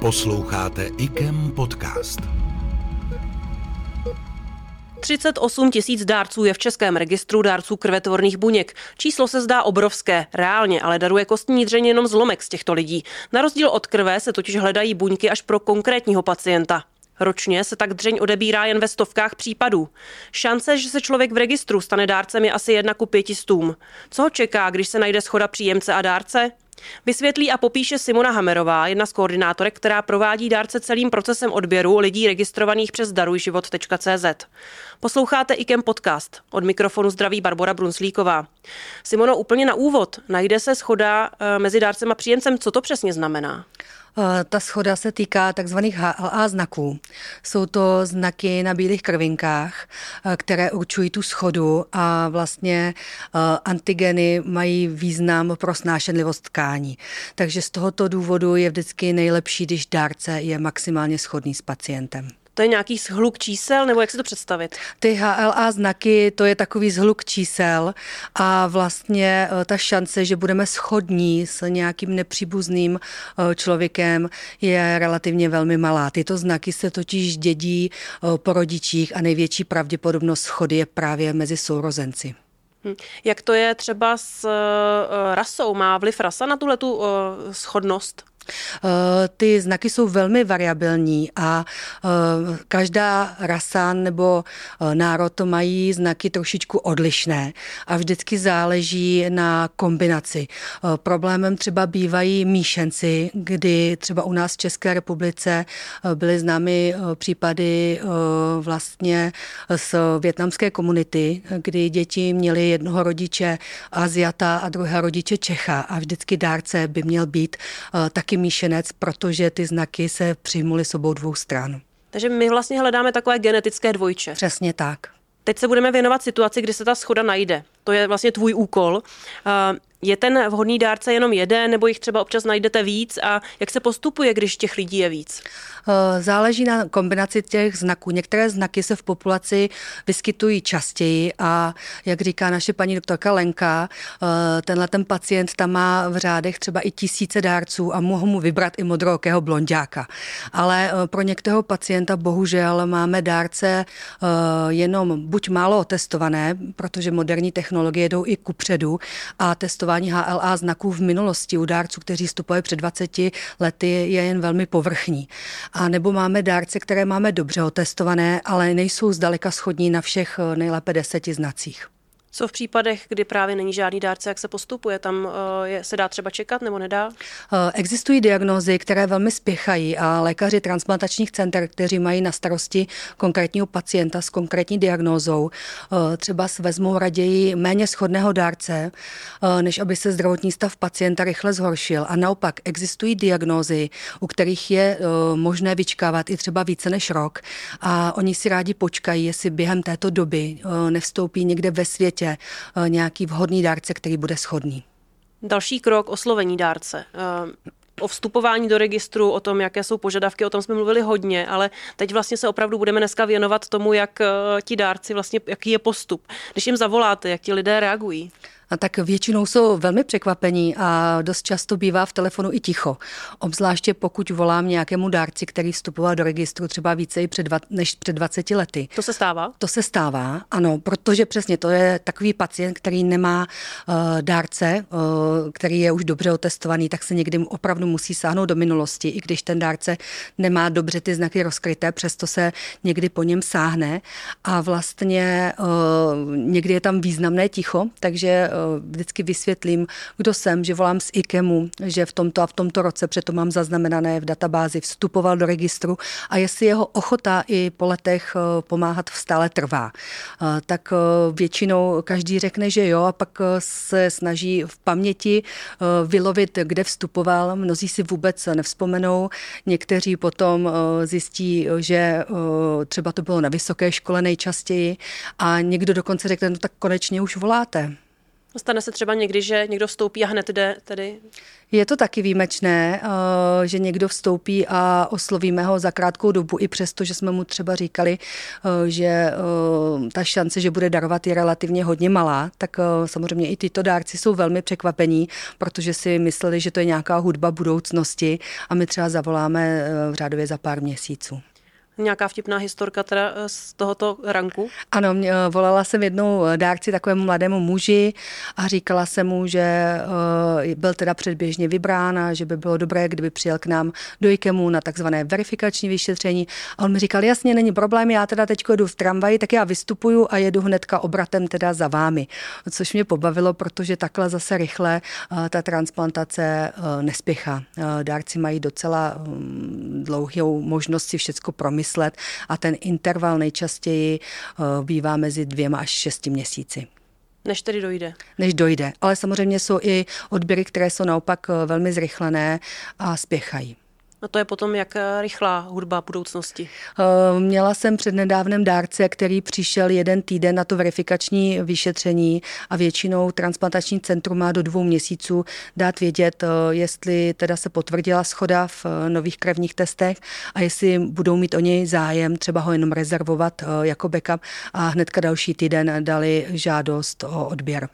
Posloucháte IKEM podcast. 38 tisíc dárců je v českém registru dárců krvetvorných buněk. Číslo se zdá obrovské, reálně, ale daruje kostní dřeň jenom zlomek z těchto lidí. Na rozdíl od krve se totiž hledají buňky až pro konkrétního pacienta. Ročně se tak dřeň odebírá jen ve stovkách případů. Šance, že se člověk v registru stane dárcem je asi jedna ku pětistům. Co ho čeká, když se najde schoda příjemce a dárce? Vysvětlí a popíše Simona Hamerová, jedna z koordinátorek, která provádí dárce celým procesem odběru lidí registrovaných přes darujživot.cz. Posloucháte IKEM podcast. Od mikrofonu zdraví Barbara Brunslíková. Simono, úplně na úvod. Najde se schoda eh, mezi dárcem a příjemcem. Co to přesně znamená? Eh, ta schoda se týká takzvaných HLA znaků. Jsou to znaky na bílých krvinkách, eh, které určují tu schodu a vlastně eh, antigeny mají význam pro snášenlivost tkání. Takže z tohoto důvodu je vždycky nejlepší, když dárce je maximálně schodný s pacientem. To je nějaký zhluk čísel, nebo jak si to představit? Ty HLA znaky, to je takový zhluk čísel a vlastně eh, ta šance, že budeme schodní s nějakým nepříbuzným eh, člověkem, je relativně velmi malá. Tyto znaky se totiž dědí eh, po rodičích a největší pravděpodobnost schody je právě mezi sourozenci. Hm. Jak to je třeba s rasou? Má vliv rasa na tuhle tu schodnost? Eh, ty znaky jsou velmi variabilní a eh, každá rasa nebo eh, národ mají znaky trošičku odlišné a vždycky záleží na kombinaci. Problémem třeba bývají míšenci, kdy třeba u nás v České republice byly známy případy vlastně z větnamské komunity, kdy děti měly jednoho rodiče Aziata a druhého rodiče Čecha a vždycky dárce by měl být taky taky míšenec, protože ty znaky se přijmuly s obou dvou stran. Takže my vlastně hledáme takové genetické dvojče. Přesně tak. Teď se budeme věnovat situaci, kdy se ta schoda najde. To je vlastně tvůj úkol. Je ten vhodný dárce jenom jeden, nebo jich třeba občas najdete víc a jak se postupuje, když těch lidí je víc? Eh, záleží na kombinaci těch znaků. Některé znaky se v populaci vyskytují častěji a jak říká naše paní doktorka Lenka, eh, tenhle ten pacient tam má v řádech třeba i tisíce dárců a mohou mu vybrat i modrookého blondáka. Ale eh, pro některého pacienta bohužel máme dárce jenom buď málo testované, protože moderní technologie jdou i kupředu a testování HLA znaků v minulosti u dárců, kteří vstupovali před 20 lety, je jen velmi povrchní. A nebo máme dárce, které máme dobře otestované, ale nejsou zdaleka schodní na všech nejlépe deseti znacích. Co v případech, kdy právě není žádný dárce, jak se postupuje? Tam eh, je, se dá třeba čekat nebo nedá? Eh, existují diagnózy, které velmi spěchají a lékaři transplantačních center, kteří mají na starosti konkrétního pacienta s konkrétní diagnózou, eh, třeba vezmou raději méně schodného dárce, než aby se zdravotní stav pacienta rychle zhoršil. A naopak existují diagnózy, u kterých je možné vyčkávat i třeba více než rok a oni si rádi počkají, jestli během této doby nevstoupí někde ve světě prostě nějaký vhodný dárce, který bude schodný. Další krok oslovení dárce. Eh, o vstupování do registru, o tom, jaké jsou požadavky, o tom jsme mluvili hodně, ale teď vlastně se opravdu budeme dneska věnovat tomu, jak eh, ti dárci vlastně, jaký je postup. Když jim zavoláte, jak ti lidé reagují? A tak většinou jsou velmi překvapení a dost často bývá v telefonu i ticho. Obzvláště pokud volám nějakému dárci, který vstupoval do registru třeba více i před dva, než před 20 lety. To se stává? To se stává, ano, protože přesně to je takový pacient, který nemá uh, dárce, uh, který je už dobře otestovaný, tak se někdy opravdu musí sáhnout do minulosti, i když ten dárce nemá dobře ty znaky rozkryté, přesto se někdy po něm sáhne a vlastně uh, někdy je tam významné ticho, takže vždycky vysvětlím, kdo jsem, že volám z IKEMu, že v tomto a v tomto roce, přeto mám zaznamenané v databázi, vstupoval do registru a jestli jeho ochota i po letech eh, pomáhat stále trvá. Eh, tak eh, většinou každý řekne, že jo a pak se snaží v paměti vylovit, kde vstupoval. Mnozí si vůbec nevzpomenou, někteří potom zjistí, že třeba to bylo na vysoké škole nejčastěji a někdo dokonce řekne, no tak konečně už voláte. Stane se třeba někdy, že někdo vstoupí a hned jde tedy? Je to taky výjimečné, eh, že někdo vstoupí a oslovíme ho za krátkou dobu, i přesto, že jsme mu třeba říkali, eh, že eh, ta šance, že bude darovat, je relativně hodně malá, tak samozřejmě i tyto dárci jsou velmi překvapení, protože si mysleli, že to je nějaká hudba budoucnosti a my třeba zavoláme v řádově za pár měsíců. Nějaká vtipná historka teda eh, z tohoto ranku? Ano, mě, eh, volala jsem jednou eh, dárci takovému mladému muži a říkala jsem mu, že uh, byl teda předběžně vybrán a že by bylo dobré, kdyby přijel k nám do IKEMu na takzvané verifikační vyšetření. A on mi říkal, jasně, není problém, já teda teď jdu v tramvaji, tak já vystupuju a jedu hnedka obratem teda za vámi. Což mě pobavilo, protože takhle zase rychle uh, ta transplantace uh, nespěchá. Dárci mají docela um, dlouhou možnost si všechno promyslet myslet a ten interval nejčastěji eh, bývá mezi dvěma až šesti měsíci. Než tedy dojde. Než dojde. Ale samozřejmě jsou i odběry, které jsou naopak eh, velmi zrychlené a spěchají. A to je potom jak eh, rychlá hudba budoucnosti? Eh, měla jsem před nedávnem dárce, který přišel jeden týden na to verifikační vyšetření a většinou transplantační centrum má do dvou měsíců dát vědět, eh, jestli teda se potvrdila schoda v nových krevních testech a jestli budou mít o něj zájem, třeba ho jenom rezervovat jako backup a hnedka další týden dali žádost o odběr.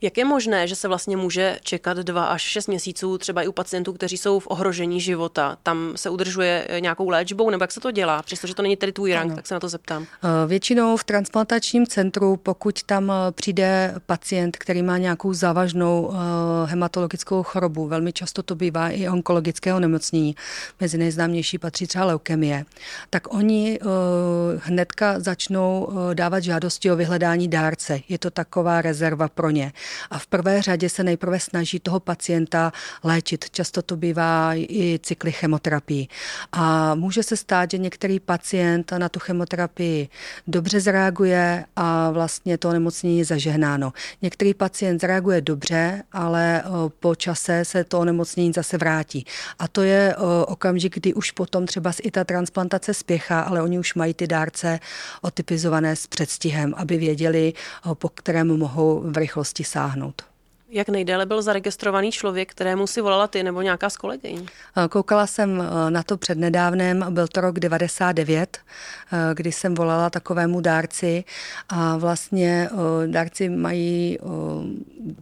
Jak je možné, že se vlastně může čekat dva až šest měsíců, třeba i u pacientů, kteří jsou v ohrožení života? Tam se udržuje nějakou léčbou, nebo jak se to dělá? Přestože to není tedy tvůj rank, tak se na to zeptám. Eh, většinou v transplantačním centru, pokud tam eh, přijde pacient, který má nějakou závažnou eh, hematologickou chorobu, velmi často to bývá i onkologického nemocnění, mezi nejznámější patří třeba leukemie, tak oni hnedka začnou dávat žádosti o vyhledání dárce. Je to taková rezerva pro ně a v prvé řadě se nejprve snaží toho pacienta léčit. Často to bývá i cykly chemoterapii. A může se stát, že některý pacient na tu chemoterapii dobře zareaguje a vlastně to onemocnění je zažehnáno. Některý pacient zareaguje dobře, ale po čase se to onemocnění zase vrátí. A to je okamžik, kdy už potom třeba i ta transplantace spěchá, ale oni už mají ty dárce otypizované s předstihem, aby věděli, po kterém mohou v rychlosti sáhnout. Jak nejdéle byl zaregistrovaný člověk, kterému si volala ty nebo nějaká z kolegyň? Eh, koukala jsem eh, na to přednedávnem, byl to rok 99, eh, kdy jsem volala takovému dárci a vlastně dárci mají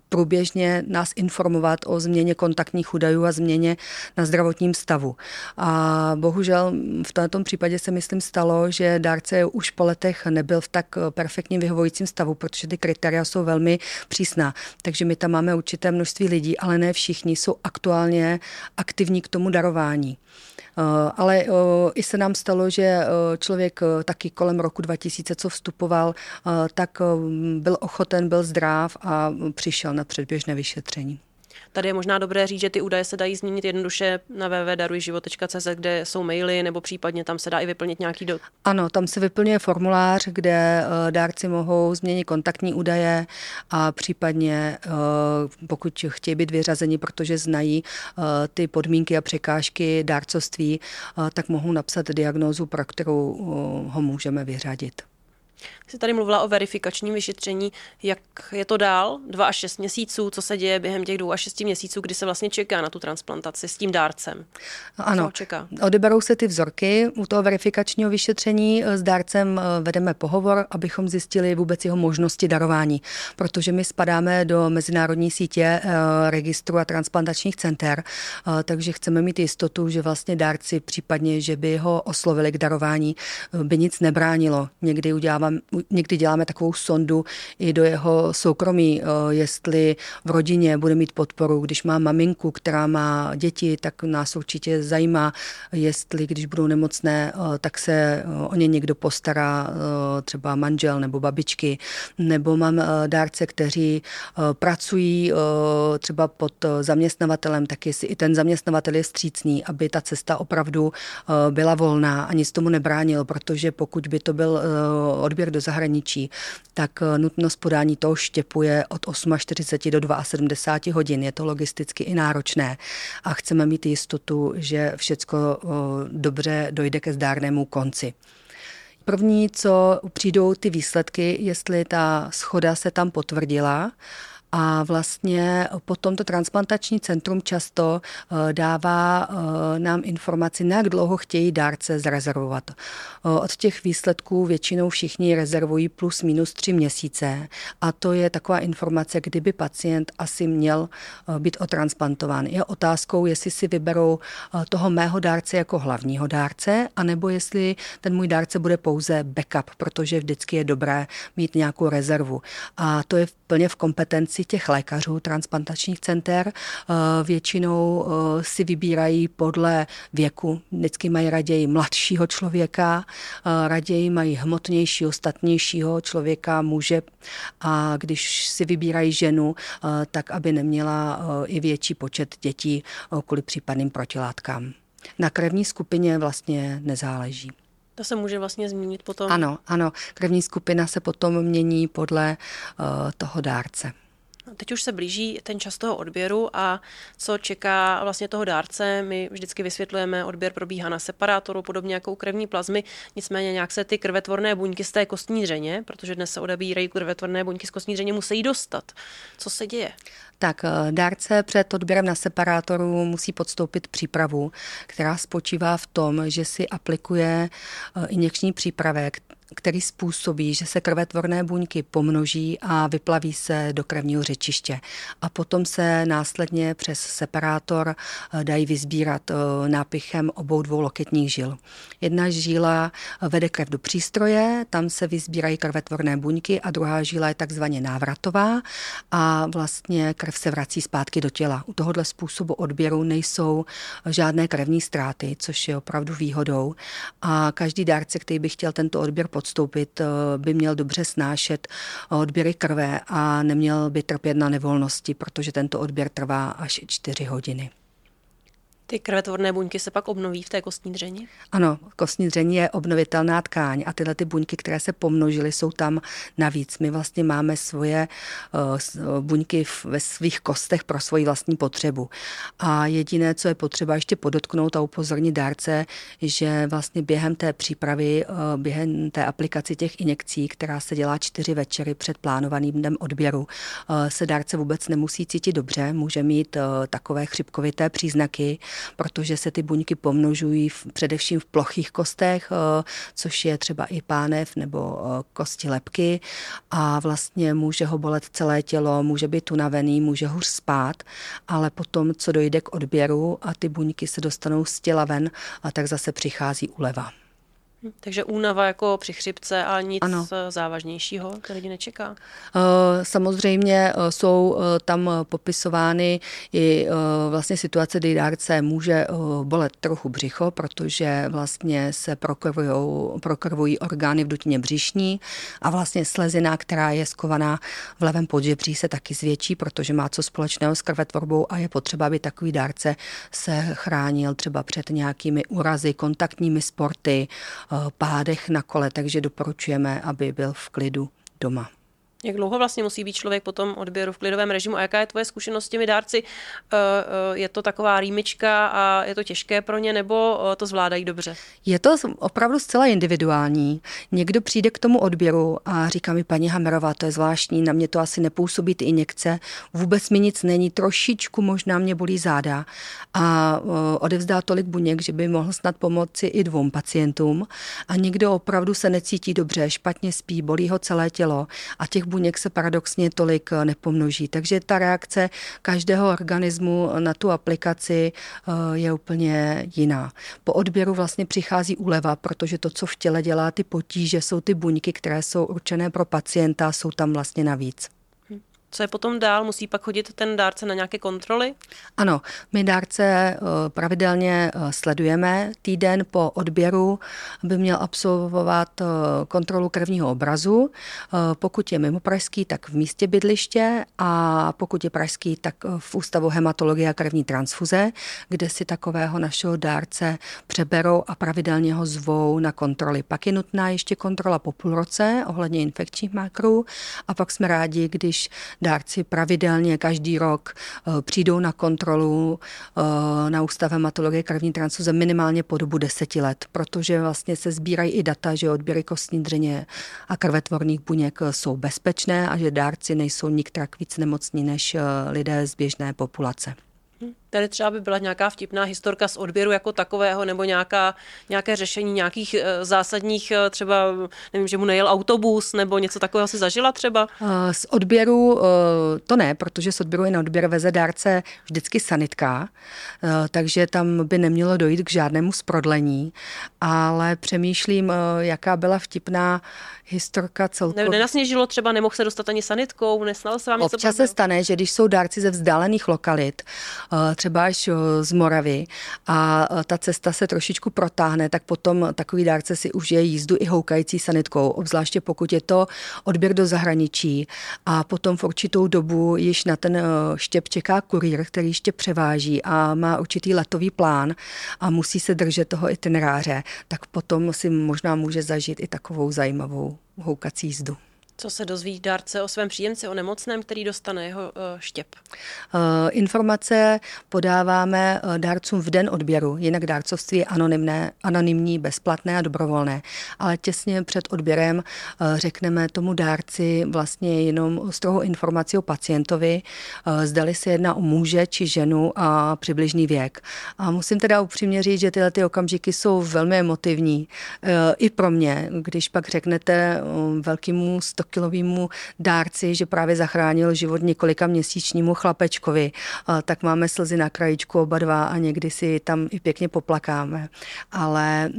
průběžně nás informovat o změně kontaktních údajů a změně na zdravotním stavu. A bohužel v tomto případě se myslím stalo, že dárce už po letech nebyl v tak perfektně vyhovujícím stavu, protože ty kritéria jsou velmi přísná. Takže my tam máme určité množství lidí, ale ne všichni jsou aktuálně aktivní k tomu darování. Eh, ale eh, i se nám stalo, že eh, člověk taky kolem roku 2000, co vstupoval, tak byl ochoten, byl zdrav a přišel na předběžné vyšetření. Tady je možná dobré říct, že ty údaje se dají změnit jednoduše na www.darujživot.cz, kde jsou maily, nebo případně tam se dá i vyplnit nějaký do... Ano, tam se vyplňuje formulář, kde eh, dárci mohou změnit kontaktní údaje a případně, eh, pokud chtějí být vyřazeni, protože znají eh, ty podmínky a překážky dárcovství, tak mohou napsat diagnózu, pro kterou ho můžeme vyřadit. Jsi tady mluvila o verifikačním vyšetření. Jak je to dál? Dva až šest měsíců? Co se děje během těch dvou až šesti měsíců, kdy se vlastně čeká na tu transplantaci s tím dárcem? Ano, čeká? odeberou se ty vzorky. U toho verifikačního vyšetření s dárcem eh, vedeme pohovor, abychom zjistili vůbec jeho možnosti darování. Protože my spadáme do mezinárodní sítě eh, registru a transplantačních center, eh, takže chceme mít jistotu, že vlastně dárci případně, že by ho oslovili k darování, by nic nebránilo. Někdy udělávám, někdy děláme takovou sondu i do jeho soukromí, eh, jestli v rodině bude mít podporu. Když má maminku, která má děti, tak nás určitě zajímá, jestli když budou nemocné, eh, tak se eh, o ně někdo postará, třeba manžel nebo babičky, nebo mám dárce, kteří pracují třeba pod zaměstnavatelem, tak jestli i ten zaměstnavatel je střícný, aby ta cesta opravdu byla volná a nic tomu nebránil, protože pokud by to byl odběr do zahraničí, tak eh, nutnost podání toho štěpu je od 48 do 72 hodin. Je to logisticky i náročné a chceme mít jistotu, že všecko eh, dobře dojde ke zdárnému konci. První, co přijdou ty výsledky, jestli ta schoda se tam potvrdila A vlastně potom to transplantační centrum často dává nám informaci, na jak dlouho chtějí dárce zrezervovat. Od těch výsledků většinou všichni rezervují plus minus tři měsíce a to je taková informace, kdyby pacient asi měl být otransplantován. Je otázkou, jestli si vyberou toho mého dárce jako hlavního dárce, anebo jestli ten můj dárce bude pouze backup, protože vždycky je dobré mít nějakou rezervu. A to je plně v kompetenci těch lékařů transplantačních center. Eh, většinou eh, si vybírají podle věku. Vždycky mají raději mladšího člověka, eh, raději mají hmotnějšího, statnějšího člověka, muže. A když si vybírají ženu, tak aby neměla i větší počet dětí kvůli případným protilátkám. Na krevní skupině vlastně nezáleží. To se může vlastně změnit potom? Ano, ano. Krevní skupina se potom mění podle uh, toho dárce. Teď už se blíží ten čas toho odběru a co čeká vlastně toho dárce. My vždycky vysvětlujeme, odběr probíhá na separátoru, podobně jako u krevní plazmy, nicméně nějak se ty krvetvorné buňky z té kostní dřeně, protože dnes se odebírají krvetvorné buňky z kostní dřeně, musí dostat. Co se děje? Tak eh, dárce před odběrem na separátoru musí podstoupit přípravu, která spočívá v tom, že si aplikuje eh, injekční přípravek, který způsobí, že se krvetvorné buňky pomnoží a vyplaví se do krevního řečiště. A potom se následně přes separátor eh, dají vyzbírat eh, nápichem obou dvou loketních žil. Jedna žíla eh, vede krev do přístroje, tam se vyzbírají krvetvorné buňky a druhá žíla je takzvaně návratová a vlastně krev se vrací zpátky do těla. U tohohle způsobu odběru nejsou žádné krevní ztráty, což je opravdu výhodou. A každý dárce, který by chtěl tento odběr podstoupit, eh, by měl dobře snášet odběry krve a neměl by trpět na nevolnosti, protože tento odběr trvá až 4 hodiny. Ty krvetvorné buňky se pak obnoví v té kostní dřeni? Ano, kostní dření je obnovitelná tkáň a tyhle ty buňky, které se pomnožily, jsou tam navíc. My vlastně máme svoje uh, buňky v, ve svých kostech pro svoji vlastní potřebu. A jediné, co je potřeba ještě podotknout a upozornit dárce, že vlastně během té přípravy, uh, během té aplikaci těch injekcí, která se dělá čtyři večery před plánovaným dnem odběru, se dárce vůbec nemusí cítit dobře, může mít takové chřipkovité příznaky, protože se ty buňky pomnožují v, především v plochých kostech, eh, což je třeba i pánev nebo eh, kosti lepky a vlastně může ho bolet celé tělo, může být unavený, může hůř spát, ale potom, co dojde k odběru a ty buňky se dostanou z těla ven, a tak zase přichází úleva. Takže únava jako při chřipce, ale nic ano. závažnějšího, to lidi nečeká? Eh, samozřejmě eh, jsou eh, tam popisovány i vlastně situace, kdy dárce může bolet trochu břicho, protože vlastně se prokrvují orgány v dutině břišní a vlastně slezina, která je skovaná v levém podžebří, se taky zvětší, protože má co společného s krvetvorbou a je potřeba, aby takový dárce se chránil třeba před nějakými úrazy, kontaktními sporty, pádech na kole, takže doporučujeme, aby byl v klidu doma. Jak dlouho vlastně musí být člověk po tom odběru v klidovém režimu a jaká je tvoje zkušenost s těmi dárci? Eh, eh, je to taková rýmička a je to těžké pro ně nebo eh, to zvládají dobře? Je to opravdu zcela individuální. Někdo přijde k tomu odběru a říká mi, paní Hamerová, to je zvláštní, na mě to asi nepůsobí ty injekce, vůbec mi nic není, trošičku možná mě bolí záda a odevzdá tolik buněk, že by mohl snad pomoci i dvou pacientům a někdo opravdu se necítí dobře, špatně spí, bolí ho celé tělo a těch buněk se paradoxně tolik eh, nepomnoží. Takže ta reakce každého organismu na tu aplikaci eh, je úplně jiná. Po odběru vlastně přichází úleva, protože to, co v těle dělá ty potíže, jsou ty buňky, které jsou určené pro pacienta, jsou tam vlastně navíc. Co je potom dál? Musí pak chodit ten dárce na nějaké kontroly? Ano, my dárce eh, pravidelně eh, sledujeme. Týden po odběru by měl absolvovat eh, kontrolu krevního obrazu. Pokud je mimo pražský, tak v místě bydliště a pokud je pražský, tak v Ústavu hematologie a krevní transfuze, kde si takového našeho dárce přeberou a pravidelně ho zvou na kontroly. Pak je nutná ještě kontrola po půl roce ohledně infekčních makrů a pak jsme rádi, když dárci pravidelně každý rok přijdou na kontrolu na Ústav hematologie krevní transfuze minimálně po dobu deseti let, protože vlastně se sbírají i data, že odběry kostní dřeně a krvetvorných buněk jsou bezpečné a že dárci nejsou nikterak víc nemocní než lidé z běžné populace. Tady třeba by byla nějaká vtipná historka z odběru jako takového, nebo nějaká, nějaké řešení nějakých e, zásadních, e, třeba, nevím, že mu nejel autobus, nebo něco takového si zažila třeba? Z odběru to ne, protože z odběru i na odběr veze dárce vždycky sanitka, takže tam by nemělo dojít k žádnému sprodlení, ale přemýšlím, jaká byla vtipná historka celkově. Nenasněžilo třeba, nemohl se dostat ani sanitkou, nesnalo se vám něco Občas se stane, že když jsou dárci ze vzdálených lokalit, třeba až z Moravy a ta cesta se trošičku protáhne, tak potom takový dárce si užije jízdu i houkající sanitkou, obzvláště pokud je to odběr do zahraničí a potom v určitou dobu již na ten štěp čeká kurýr, který ještě převáží a má určitý letový plán a musí se držet toho itineráře, tak potom si možná může zažít i takovou zajímavou houkací jízdu. Co se dozví dárce o svém příjemci, o nemocném, který dostane jeho eh, štěp? Eh, informace podáváme eh, dárcům v den odběru, jinak dárcovství je anonymné, anonymní, bezplatné a dobrovolné. Ale těsně před odběrem řekneme tomu dárci vlastně jenom strohou informaci o pacientovi, zdali se jedná o muže či ženu a přibližný věk. A musím teda upřímně říct, že tyhle ty okamžiky jsou velmi emotivní. I pro mě, když pak řeknete velkému strohu, 100-kilovému dárci, že právě zachránil život několika měsíčnímu chlapečkovi, tak máme slzy na krajičku oba dva a někdy si tam i pěkně poplakáme. Ale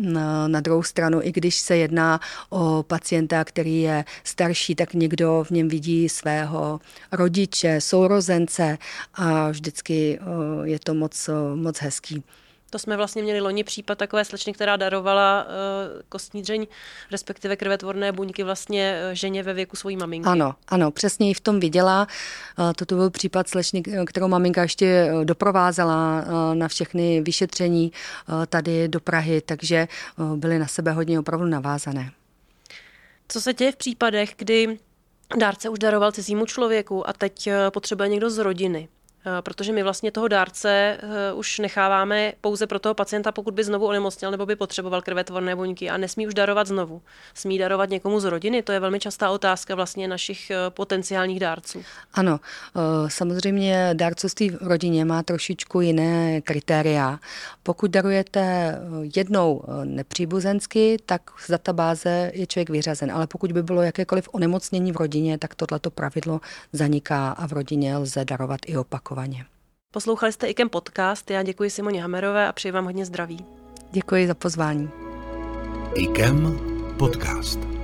na druhou stranu, i když se jedná o pacienta, který je starší, tak někdo v něm vidí svého rodiče, sourozence a vždycky je to moc, moc hezký. To jsme vlastně měli loni případ takové slečny, která darovala uh, kostní dřeň, respektive krvetvorné buňky vlastně uh, ženě ve věku svojí maminky. Ano, ano, přesně ji v tom viděla. Uh, toto byl případ slečny, kterou maminka ještě doprovázela uh, na všechny vyšetření uh, tady do Prahy, takže uh, byly na sebe hodně opravdu navázané. Co se děje v případech, kdy dárce už daroval cizímu člověku a teď potřebuje někdo z rodiny? Eh, protože my vlastně toho dárce eh, už necháváme pouze pro toho pacienta, pokud by znovu onemocněl nebo by potřeboval krvetvorné buňky a nesmí už darovat znovu. Smí darovat někomu z rodiny? To je velmi častá otázka vlastně našich eh, potenciálních dárců. Ano, samozřejmě dárcovství v rodině má trošičku jiné kritéria. Pokud darujete jednou nepříbuzensky, tak z databáze je člověk vyřazen, ale pokud by bylo jakékoliv onemocnění v rodině, tak tohleto pravidlo zaniká a v rodině lze darovat i opakovat opakovaně. Poslouchali jste IKEM podcast, já děkuji Simoně Hamerové a přeji vám hodně zdraví. Děkuji za pozvání. IKEM podcast.